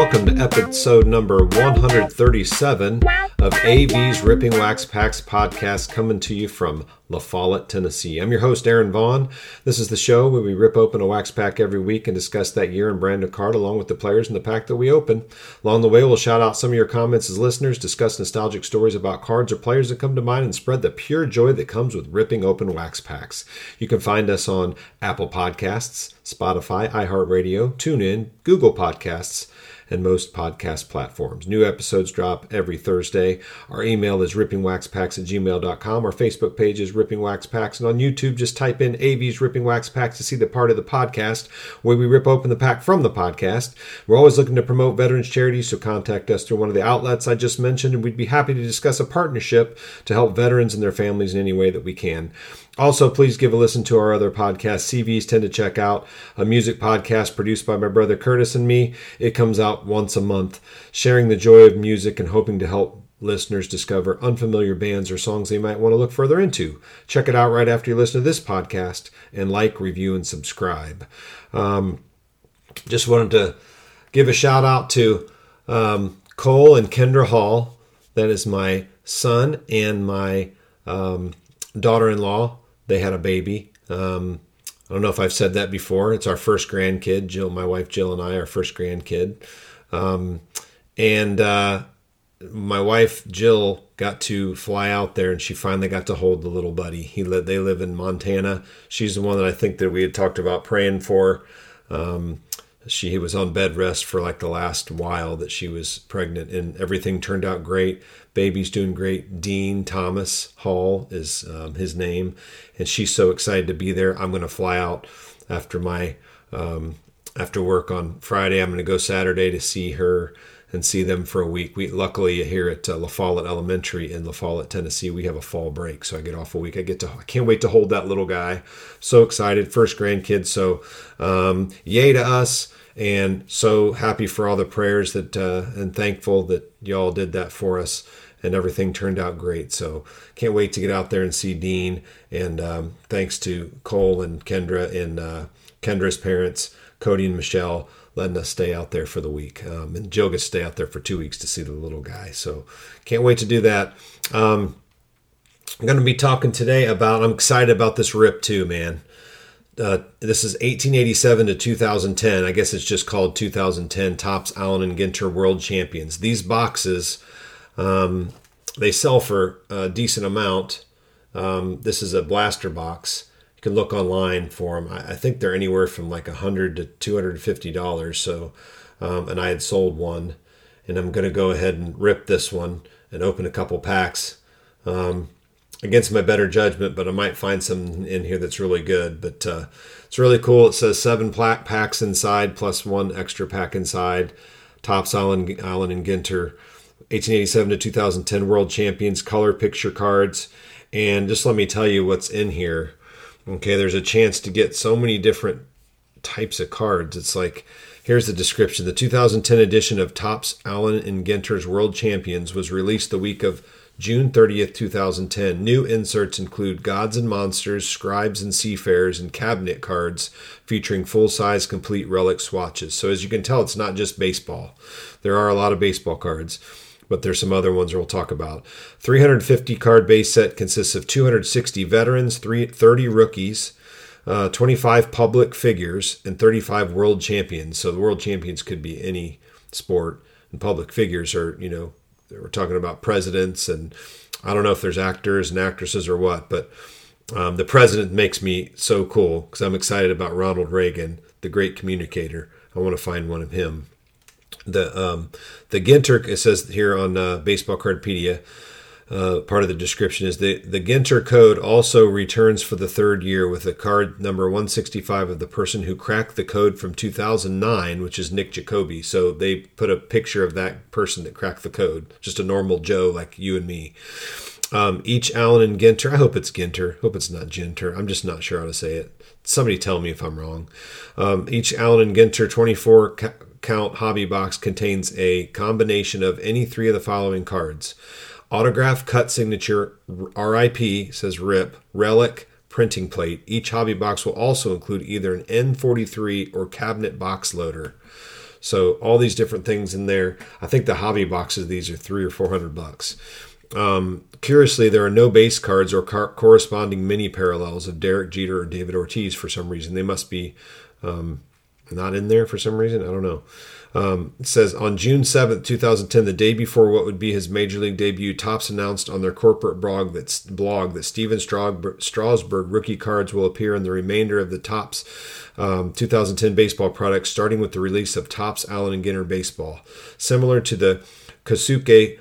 welcome to episode number 137 of AV's Ripping Wax Packs podcast, coming to you from La Follette, Tennessee. I'm your host, Aaron Vaughn. This is the show where we rip open a wax pack every week and discuss that year and brand of card along with the players in the pack that we open. Along the way, we'll shout out some of your comments as listeners, discuss nostalgic stories about cards or players that come to mind, and spread the pure joy that comes with ripping open wax packs. You can find us on Apple Podcasts, Spotify, iHeartRadio, TuneIn, Google Podcasts, and most podcast platforms. New episodes drop every Thursday. Our email is rippingwaxpacks at gmail.com. Our Facebook page is Ripping Wax Packs. And on YouTube, just type in AV's Ripping Wax Packs to see the part of the podcast where we rip open the pack from the podcast. We're always looking to promote veterans charities, so contact us through one of the outlets I just mentioned, and we'd be happy to discuss a partnership to help veterans and their families in any way that we can. Also, please give a listen to our other podcast, CVs tend to check out a music podcast produced by my brother Curtis and me. It comes out once a month, sharing the joy of music and hoping to help listeners discover unfamiliar bands or songs they might want to look further into. Check it out right after you listen to this podcast and like, review, and subscribe. Um, just wanted to give a shout out to um, Cole and Kendra Hall. That is my son and my um, daughter in law. They had a baby. Um, I don't know if I've said that before. It's our first grandkid. Jill, my wife Jill, and I, our first grandkid. Um, and uh, my wife Jill got to fly out there, and she finally got to hold the little buddy. He li- they live in Montana. She's the one that I think that we had talked about praying for. Um, she was on bed rest for like the last while that she was pregnant and everything turned out great baby's doing great dean thomas hall is um, his name and she's so excited to be there i'm going to fly out after my um, after work on friday i'm going to go saturday to see her and see them for a week. We luckily here at uh, La Follette Elementary in La Follette, Tennessee, we have a fall break, so I get off a week. I get to I can't wait to hold that little guy. So excited, first grandkid. So um, yay to us, and so happy for all the prayers that uh, and thankful that y'all did that for us. And everything turned out great. So can't wait to get out there and see Dean. And um, thanks to Cole and Kendra and uh, Kendra's parents, Cody and Michelle letting us stay out there for the week. Um, and Jill gets to stay out there for two weeks to see the little guy. So can't wait to do that. Um, I'm going to be talking today about, I'm excited about this rip too, man. Uh, this is 1887 to 2010. I guess it's just called 2010 Topps Allen and Ginter World Champions. These boxes, um, they sell for a decent amount. Um, this is a blaster box you can look online for them. I, I think they're anywhere from like hundred to two hundred and fifty dollars. So, um, and I had sold one, and I'm going to go ahead and rip this one and open a couple packs um, against my better judgment. But I might find some in here that's really good. But uh, it's really cool. It says seven packs inside plus one extra pack inside. Topps Allen, Allen and Ginter, 1887 to 2010 World Champions color picture cards. And just let me tell you what's in here. Okay, there's a chance to get so many different types of cards. It's like here's the description. The 2010 edition of Topps Allen and Ginter's World Champions was released the week of June 30th, 2010. New inserts include Gods and Monsters, Scribes and Seafarers, and cabinet cards featuring full size complete relic swatches. So, as you can tell, it's not just baseball, there are a lot of baseball cards but there's some other ones we'll talk about. 350 card base set consists of 260 veterans, 30 rookies, uh, 25 public figures, and 35 world champions. So the world champions could be any sport, and public figures are, you know, we're talking about presidents, and I don't know if there's actors and actresses or what, but um, the president makes me so cool because I'm excited about Ronald Reagan, the great communicator. I want to find one of him the um, the Ginter it says here on uh, Baseball Cardpedia. Uh, part of the description is the the Ginter code also returns for the third year with a card number 165 of the person who cracked the code from 2009, which is Nick Jacoby. So they put a picture of that person that cracked the code, just a normal Joe like you and me. Um, each Allen and Ginter, I hope it's Ginter, hope it's not Ginter. I'm just not sure how to say it. Somebody tell me if I'm wrong. Um, each Allen and Ginter 24 ca- count hobby box contains a combination of any three of the following cards autograph cut signature RIP says RIP relic printing plate. Each hobby box will also include either an N43 or cabinet box loader. So all these different things in there. I think the hobby boxes these are three or four hundred bucks. Um, curiously, there are no base cards or car- corresponding mini parallels of Derek Jeter or David Ortiz for some reason. They must be um, not in there for some reason. I don't know. Um, says on June 7th, 2010, the day before what would be his major league debut, Topps announced on their corporate blog that, blog that Stephen Strasburg rookie cards will appear in the remainder of the Topps um, 2010 baseball products, starting with the release of Topps Allen and Ginter Baseball. Similar to the Kosuke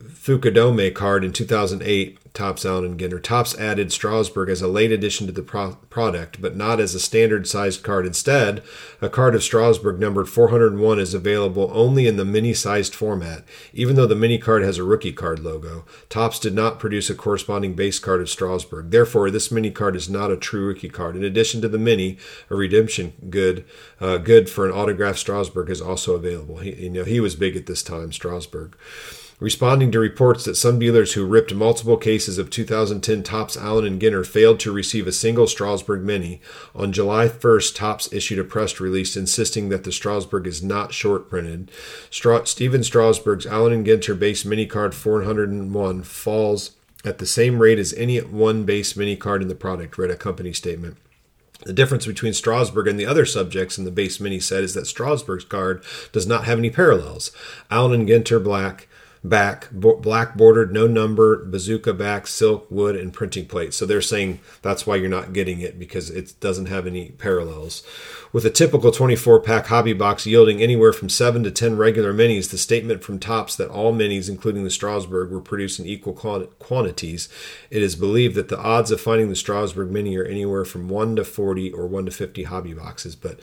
Fukudome card in 2008, Topps Allen and Ginter. Topps added Strasburg as a late addition to the pro- product, but not as a standard sized card. Instead, a card of Strasburg numbered 401 is available only in the mini sized format, even though the mini card has a rookie card logo. Topps did not produce a corresponding base card of Strasburg. Therefore, this mini card is not a true rookie card. In addition to the mini, a redemption good uh, good for an autographed Strasburg is also available. He, you know, he was big at this time, Strasburg responding to reports that some dealers who ripped multiple cases of 2010 Topps Allen and Ginter failed to receive a single Strasburg Mini. On July 1st, Topps issued a press release insisting that the Strasburg is not short printed. Stra- Stephen Strasburg's Allen and Ginter base mini card 401 falls at the same rate as any one base mini card in the product, read a company statement. The difference between Strasburg and the other subjects in the base mini set is that Strasburg's card does not have any parallels. Allen and Ginter black back, bo- black bordered, no number, bazooka back, silk, wood, and printing plate. So they're saying that's why you're not getting it because it doesn't have any parallels. With a typical 24 pack hobby box yielding anywhere from 7 to 10 regular minis, the statement from Topps that all minis, including the Strasburg, were produced in equal quantities, it is believed that the odds of finding the Strasburg mini are anywhere from 1 to 40 or 1 to 50 hobby boxes. But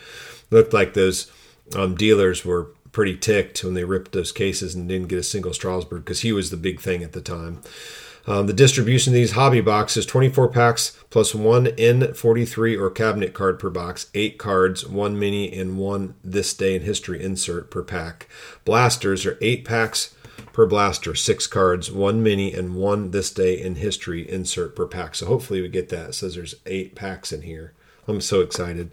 looked like those um, dealers were pretty ticked when they ripped those cases and didn't get a single Strasburg because he was the big thing at the time. Um, the distribution of these hobby boxes 24 packs plus one N43 or cabinet card per box, eight cards, one mini, and one This Day in History insert per pack. Blasters are eight packs per blaster, six cards, one mini, and one This Day in History insert per pack. So hopefully we get that. It says there's eight packs in here. I'm so excited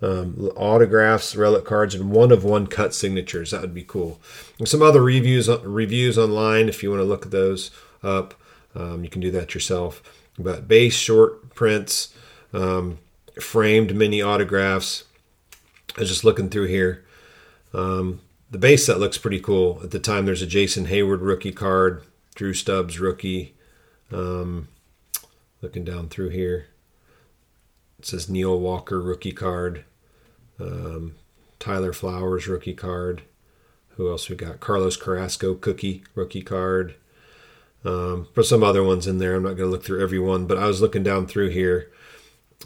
um, autographs, relic cards, and one of one cut signatures. That would be cool. And some other reviews reviews online if you want to look at those up. Um, you can do that yourself. But base short prints, um, framed mini autographs. I was just looking through here. Um, the base set looks pretty cool. At the time, there's a Jason Heyward rookie card, Drew Stubbs rookie. Um, looking down through here. It says Neil Walker rookie card. Um, Tyler Flowers rookie card. Who else we got? Carlos Carrasco cookie rookie card. Um, for some other ones in there, I'm not going to look through every one, but I was looking down through here,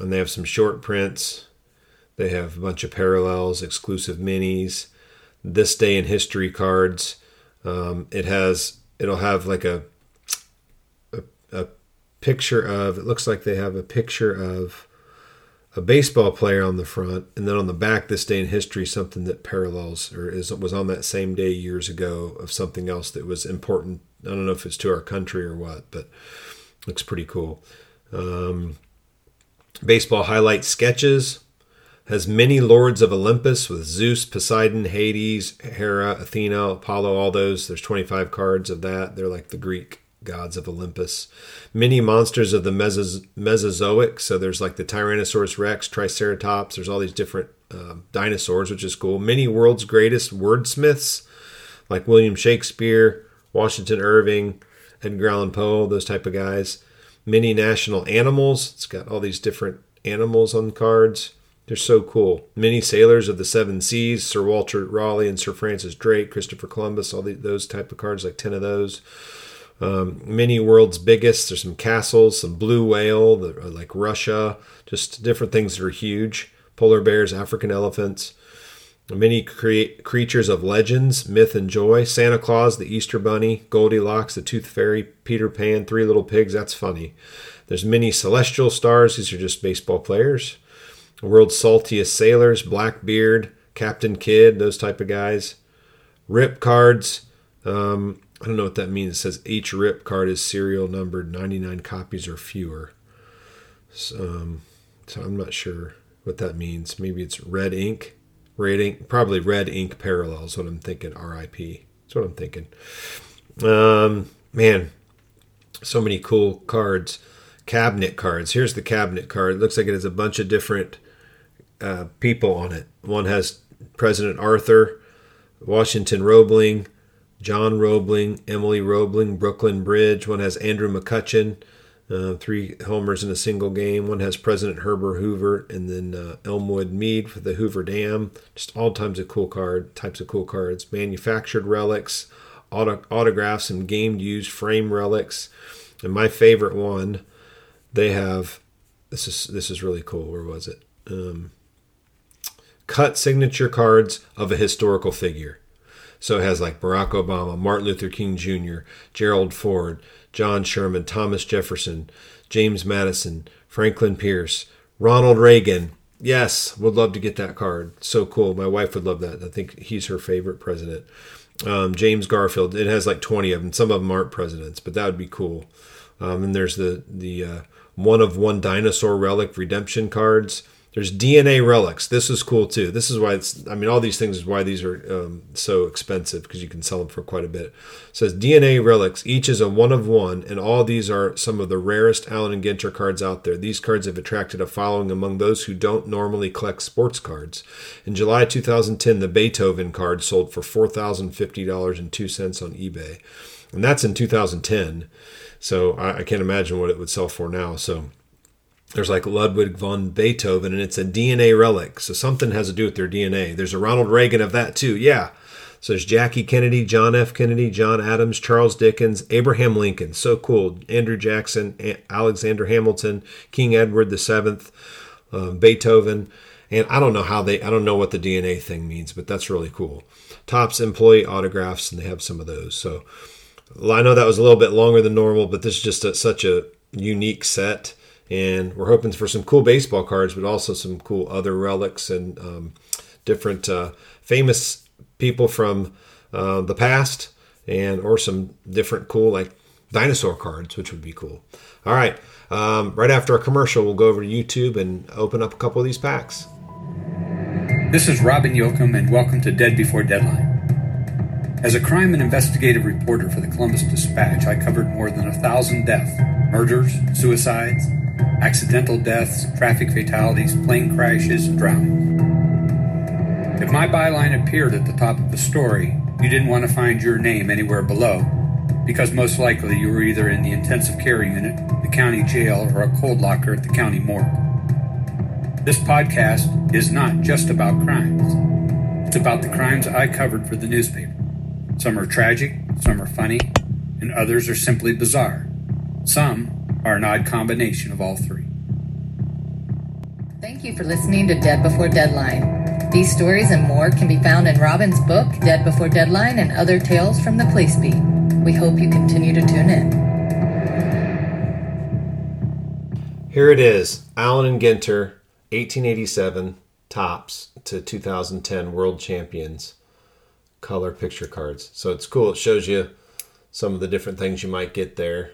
and they have some short prints. They have a bunch of parallels, exclusive minis, this day in history cards. Um, it has it'll have like a, a a picture of. It looks like they have a picture of a baseball player on the front, and then on the back, this day in history, something that parallels or is was on that same day years ago of something else that was important. I don't know if it's to our country or what, but looks pretty cool. Um, baseball highlight sketches has many lords of Olympus with Zeus, Poseidon, Hades, Hera, Athena, Apollo, all those. There's 25 cards of that. They're like the Greek gods of Olympus. Many monsters of the Mesozoic. So there's like the Tyrannosaurus Rex, Triceratops. There's all these different uh, dinosaurs, which is cool. Many world's greatest wordsmiths, like William Shakespeare, Washington Irving, Edgar Allan Poe, those type of guys. Many national animals. It's got all these different animals on cards. They're so cool. Many sailors of the seven seas, Sir Walter Raleigh and Sir Francis Drake, Christopher Columbus, all the, those type of cards, like 10 of those. Um, many world's biggest. There's some castles, some blue whale, like Russia, just different things that are huge. Polar bears, African elephants, many cre- creatures of legends, myth, and joy. Santa Claus, the Easter Bunny, Goldilocks, the Tooth Fairy, Peter Pan, Three Little Pigs. That's funny. There's many celestial stars. These are just baseball players. World's saltiest sailors, Blackbeard, Captain Kidd, those type of guys. Rip cards. Um, I don't know what that means. It says each RIP card is serial numbered 99 copies or fewer. So, um, so I'm not sure what that means. Maybe it's red ink Red ink, probably red ink parallels. What I'm thinking. R.I.P. That's what I'm thinking. Um, man, so many cool cards. Cabinet cards. Here's the cabinet card. It looks like it has a bunch of different uh, people on it. One has President Arthur, Washington Roebling, John Roebling, Emily Roebling, Brooklyn Bridge. One has Andrew McCutchen, uh, three homers in a single game. One has President Herbert Hoover, and then uh, Elwood Mead for the Hoover Dam. Just all types of cool card, types of cool cards. Manufactured relics, auto, autographs, and game used frame relics. And my favorite one, they have. This is this is really cool. Where was it? Um, cut signature cards of a historical figure. So it has like Barack Obama, Martin Luther King Jr., Gerald Ford, John Sherman, Thomas Jefferson, James Madison, Franklin Pierce, Ronald Reagan. Yes, would love to get that card. So cool. My wife would love that. I think he's her favorite president. Um, James Garfield. It has like 20 of them. Some of them aren't presidents, but that would be cool. Um, and there's the the uh, one of one dinosaur relic redemption cards. There's DNA relics. This is cool too. This is why it's. I mean, all these things is why these are um, so expensive because you can sell them for quite a bit. It says DNA relics. Each is a one of one, and all these are some of the rarest Allen and Ginter cards out there. These cards have attracted a following among those who don't normally collect sports cards. In July 2010, the Beethoven card sold for four thousand fifty dollars and two cents on eBay, and that's in 2010. So I, I can't imagine what it would sell for now. So there's like Ludwig von Beethoven, and it's a DNA relic. So something has to do with their DNA. There's a Ronald Reagan of that too. Yeah. So there's Jackie Kennedy, John F. Kennedy, John Adams, Charles Dickens, Abraham Lincoln. So cool. Andrew Jackson, Alexander Hamilton, King Edward VII, um, Beethoven. And I don't know how they, I don't know what the DNA thing means, but that's really cool. Topps employee autographs, and they have some of those. So I know that was a little bit longer than normal, but this is just a, such a unique set and we're hoping for some cool baseball cards, but also some cool other relics and um, different uh, famous people from uh, the past, and or some different cool like dinosaur cards, which would be cool. All right, um, right after our commercial, we'll go over to YouTube and open up a couple of these packs. This is Robin Yocum, and welcome to Dead Before Deadline. As a crime and investigative reporter for the Columbus Dispatch, I covered more than a thousand deaths, murders, suicides, accidental deaths, traffic fatalities, plane crashes, and drownings. If my byline appeared at the top of the story, you didn't want to find your name anywhere below, because most likely you were either in the intensive care unit, the county jail, or a cold locker at the county morgue. This podcast is not just about crimes. It's about the crimes I covered for the newspaper. Some are tragic, some are funny, and others are simply bizarre. Some are an odd combination of all three. Thank you for listening to Dead Before Deadline. These stories and more can be found in Robin's book, Dead Before Deadline, and other tales from the police beat. We hope you continue to tune in. Here it is Allen and Ginter, 1887 Topps to 2010 world champions color picture cards. So it's cool. It shows you some of the different things you might get there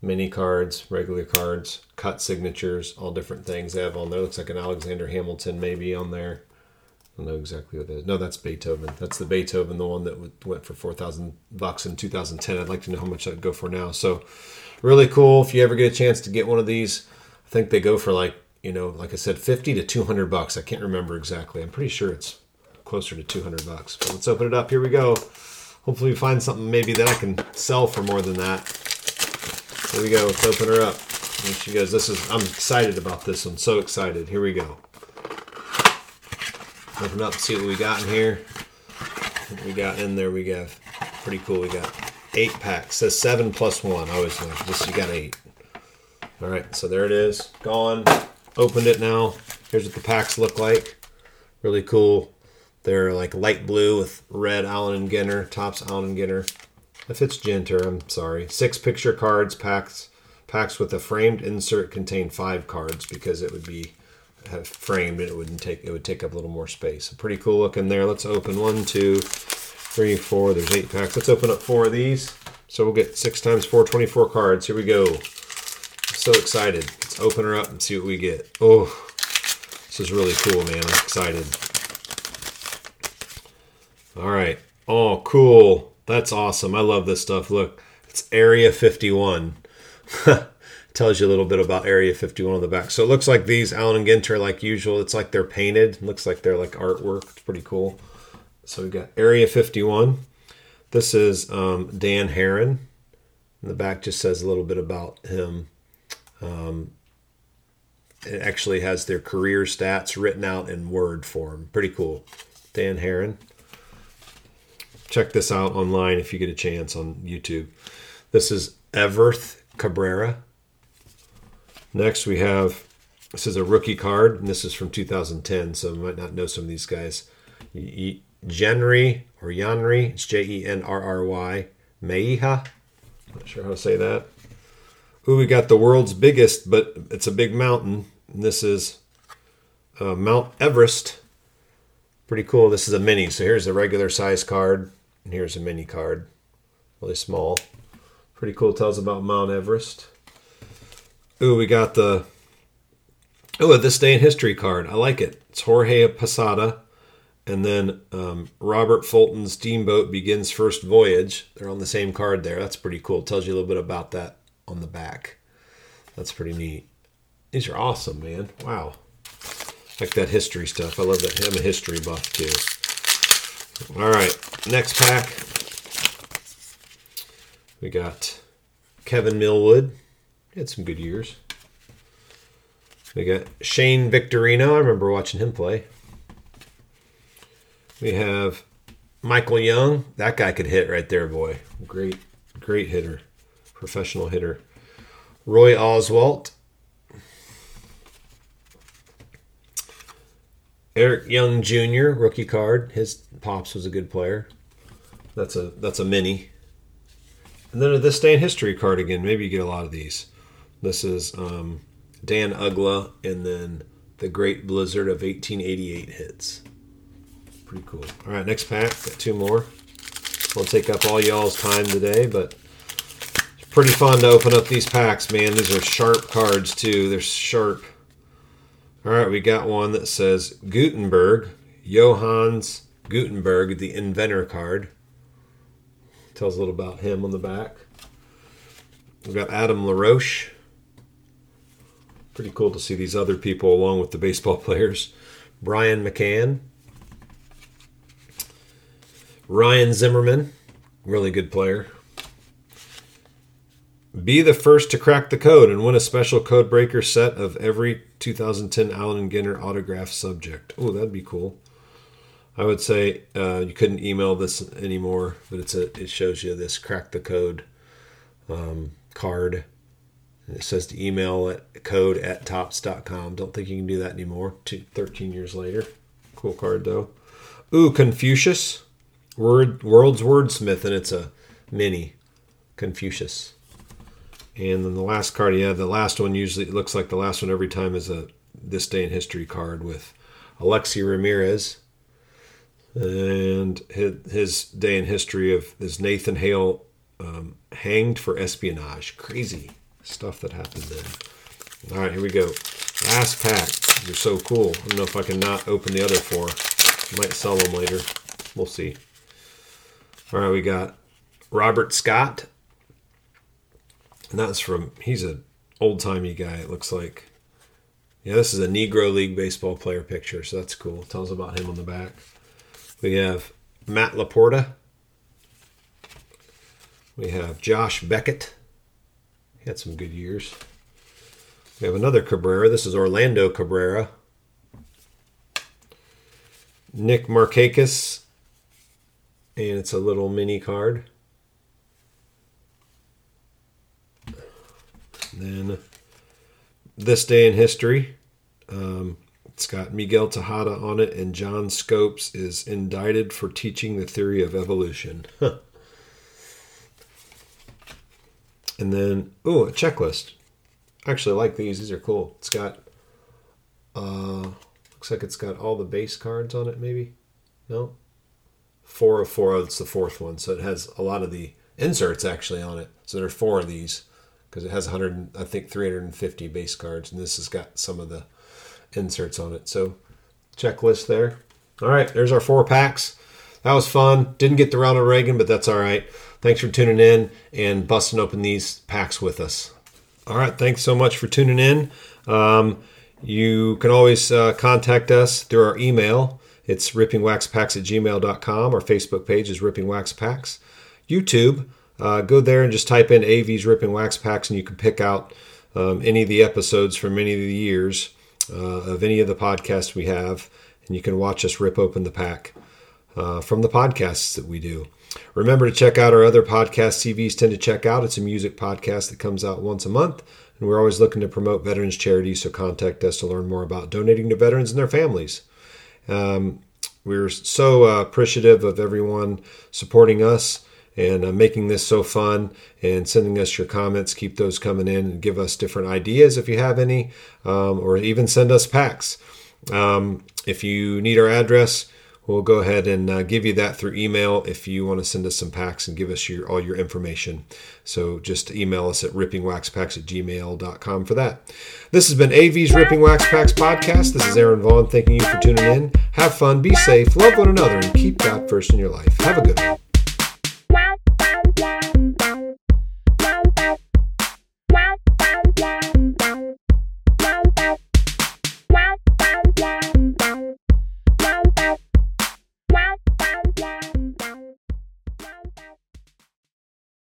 mini cards, regular cards, cut signatures, all different things they have on there. Looks like an Alexander Hamilton maybe on there. I don't know exactly what that is. No, that's Beethoven. That's the Beethoven, the one that went for four thousand bucks in 2010. I'd like to know how much that'd go for now. So, really cool. If you ever get a chance to get one of these, I think they go for like you know, like I said, 50 to 200 bucks. I can't remember exactly. I'm pretty sure it's closer to 200 bucks. But let's open it up. Here we go. Hopefully, we find something maybe that I can sell for more than that. Here we go. Let's open her up. And she goes, "This is. I'm excited about this. I'm so excited. Here we go. Open up. See what we got in here. What we got in there. We got pretty cool. We got eight packs. says seven plus one. I always know this. You got eight. All right. So there it is. Gone. Opened it now. Here's what the packs look like. Really cool. They're like light blue with red Allen and Ginter, Topps Allen and Ginter. If it's Ginter, I'm sorry. Six picture cards, packs packs with a framed insert contain five cards because it would be framed and it wouldn't take it would take up a little more space. Pretty cool looking there. Let's open one, two, three, four. There's eight packs. Let's open up four of these. So we'll get six times four, 24 cards. Here we go. I'm so excited. Let's open her up and see what we get. Oh, this is really cool, man. I'm excited. All right. Oh, cool. That's awesome. I love this stuff. Look, it's Area 51. Tells you a little bit about Area 51 on the back. So it looks like these Allen and Ginter, like usual, it's like they're painted. It looks like they're like artwork. It's pretty cool. So we've got Area 51. This is um, Dan Haren. And the back just says a little bit about him. Um, it actually has their career stats written out in word form. Pretty cool. Dan Haren. Check this out online if you get a chance on YouTube. This is Everth Cabrera. Next, we have this is a rookie card, and this is from 2010, so you might not know some of these guys. Genry or Yanry, it's J E N R R Y, Meiha. Not sure how to say that. Ooh, we got the world's biggest, but it's a big mountain. And this is uh, Mount Everest. Pretty cool. This is a mini. So here's a regular size card, and here's a mini card. Really small. Pretty cool. Tells about Mount Everest. Ooh, we got the oh, this day in history card. I like it. It's Jorge Posada, and then um, Robert Fulton's steamboat begins first voyage. They're on the same card there. That's pretty cool. Tells you a little bit about that on the back. That's pretty neat. These are awesome, man. Wow. I Like that history stuff. I love that. I'm a history buff too. All right, next pack. We got Kevin Millwood. He had some good years. We got Shane Victorino. I remember watching him play. We have Michael Young. That guy could hit right there, boy. Great, great hitter professional hitter. Roy Oswalt. Eric Young Jr. rookie card. His pops was a good player. That's a that's a mini. And then this day in history card again. Maybe you get a lot of these. This is um, Dan Uggla, and then the Great Blizzard of 1888 hits. Pretty cool. All right, next pack. Got two more. Won't take up all y'all's time today, but pretty fun to open up these packs, man. These are sharp cards too. They're sharp. All right, we got one that says Gutenberg, Johannes Gutenberg, the inventor card. Tells a little about him on the back. We've got Adam LaRoche. Pretty cool to see these other people along with the baseball players. Brian McCann. Ryan Zimmerman, really good player. Be the first to crack the code and win a special code breaker set of every 2010 Allen and Ginter autograph subject. Oh, that'd be cool. I would say uh, you couldn't email this anymore, but it's a it shows you this crack the code um, card. And it says to email at code at topps.com. Don't think you can do that anymore. Two, 13 years later. Cool card though. Ooh, Confucius. Word World's Wordsmith, and it's a mini Confucius. And then the last card, yeah, the last one usually looks like the last one every time is a this day in history card with Alexei Ramirez and his, day in history of is Nathan Hale um, hanged for espionage. Crazy stuff that happened then. All right, here we go. Last pack. They're so cool. I don't know if I can not open the other four. Might sell them later. We'll see. All right, we got Robert Scott, and that's from he's an old timey guy. It looks like. Yeah, this is a Negro League baseball player picture, so that's cool. Tells about him on the back. We have Matt Laporta. We have Josh Beckett. He had some good years. We have another Cabrera. This is Orlando Cabrera. Nick Markakis. And it's a little mini card. Then this day in history. Um, it's got Miguel Tejada on it, and John Scopes is indicted for teaching the theory of evolution. and then, oh, a checklist. I actually like these. These are cool. It's got, uh, looks like it's got all the base cards on it, maybe? No? Four of four. It's the fourth one. So it has a lot of the inserts actually on it. So there are four of these because it has 100, I think 350 base cards, and this has got some of the inserts on it. So checklist there. All right, there's our four packs. that was fun. Didn't get the Ronald Reagan, but that's all right. Thanks for tuning in and busting open these packs with us. All right, thanks so much for tuning in. Um, you can always uh, contact us through our email. It's rippingwaxpacks at gmail.com. Our Facebook page is Ripping Wax Packs. YouTube, uh, go there and just type in AV's Ripping Wax Packs, and you can pick out um, any of the episodes from any of the years uh, of any of the podcasts we have, and you can watch us rip open the pack uh, from the podcasts that we do. Remember to check out our other podcasts CVs tend to check out. It's a music podcast that comes out once a month, and we're always looking to promote veterans charities, so contact us to learn more about donating to veterans and their families. Um, we're so uh, appreciative of everyone supporting us and uh, making this so fun and sending us your comments. Keep those coming in and give us different ideas if you have any, um, or even send us packs. Um, if you need our address, we'll go ahead and uh, give you that through email if you want to send us some packs and give us your all your information. So just email us at rippingwaxpacks at gmail.com for that. This has been AV's Ripping Wax Packs podcast. This is Aaron Vaughn thanking you for tuning in. Have fun, be safe, love one another, and keep God first in your life. Have a good one.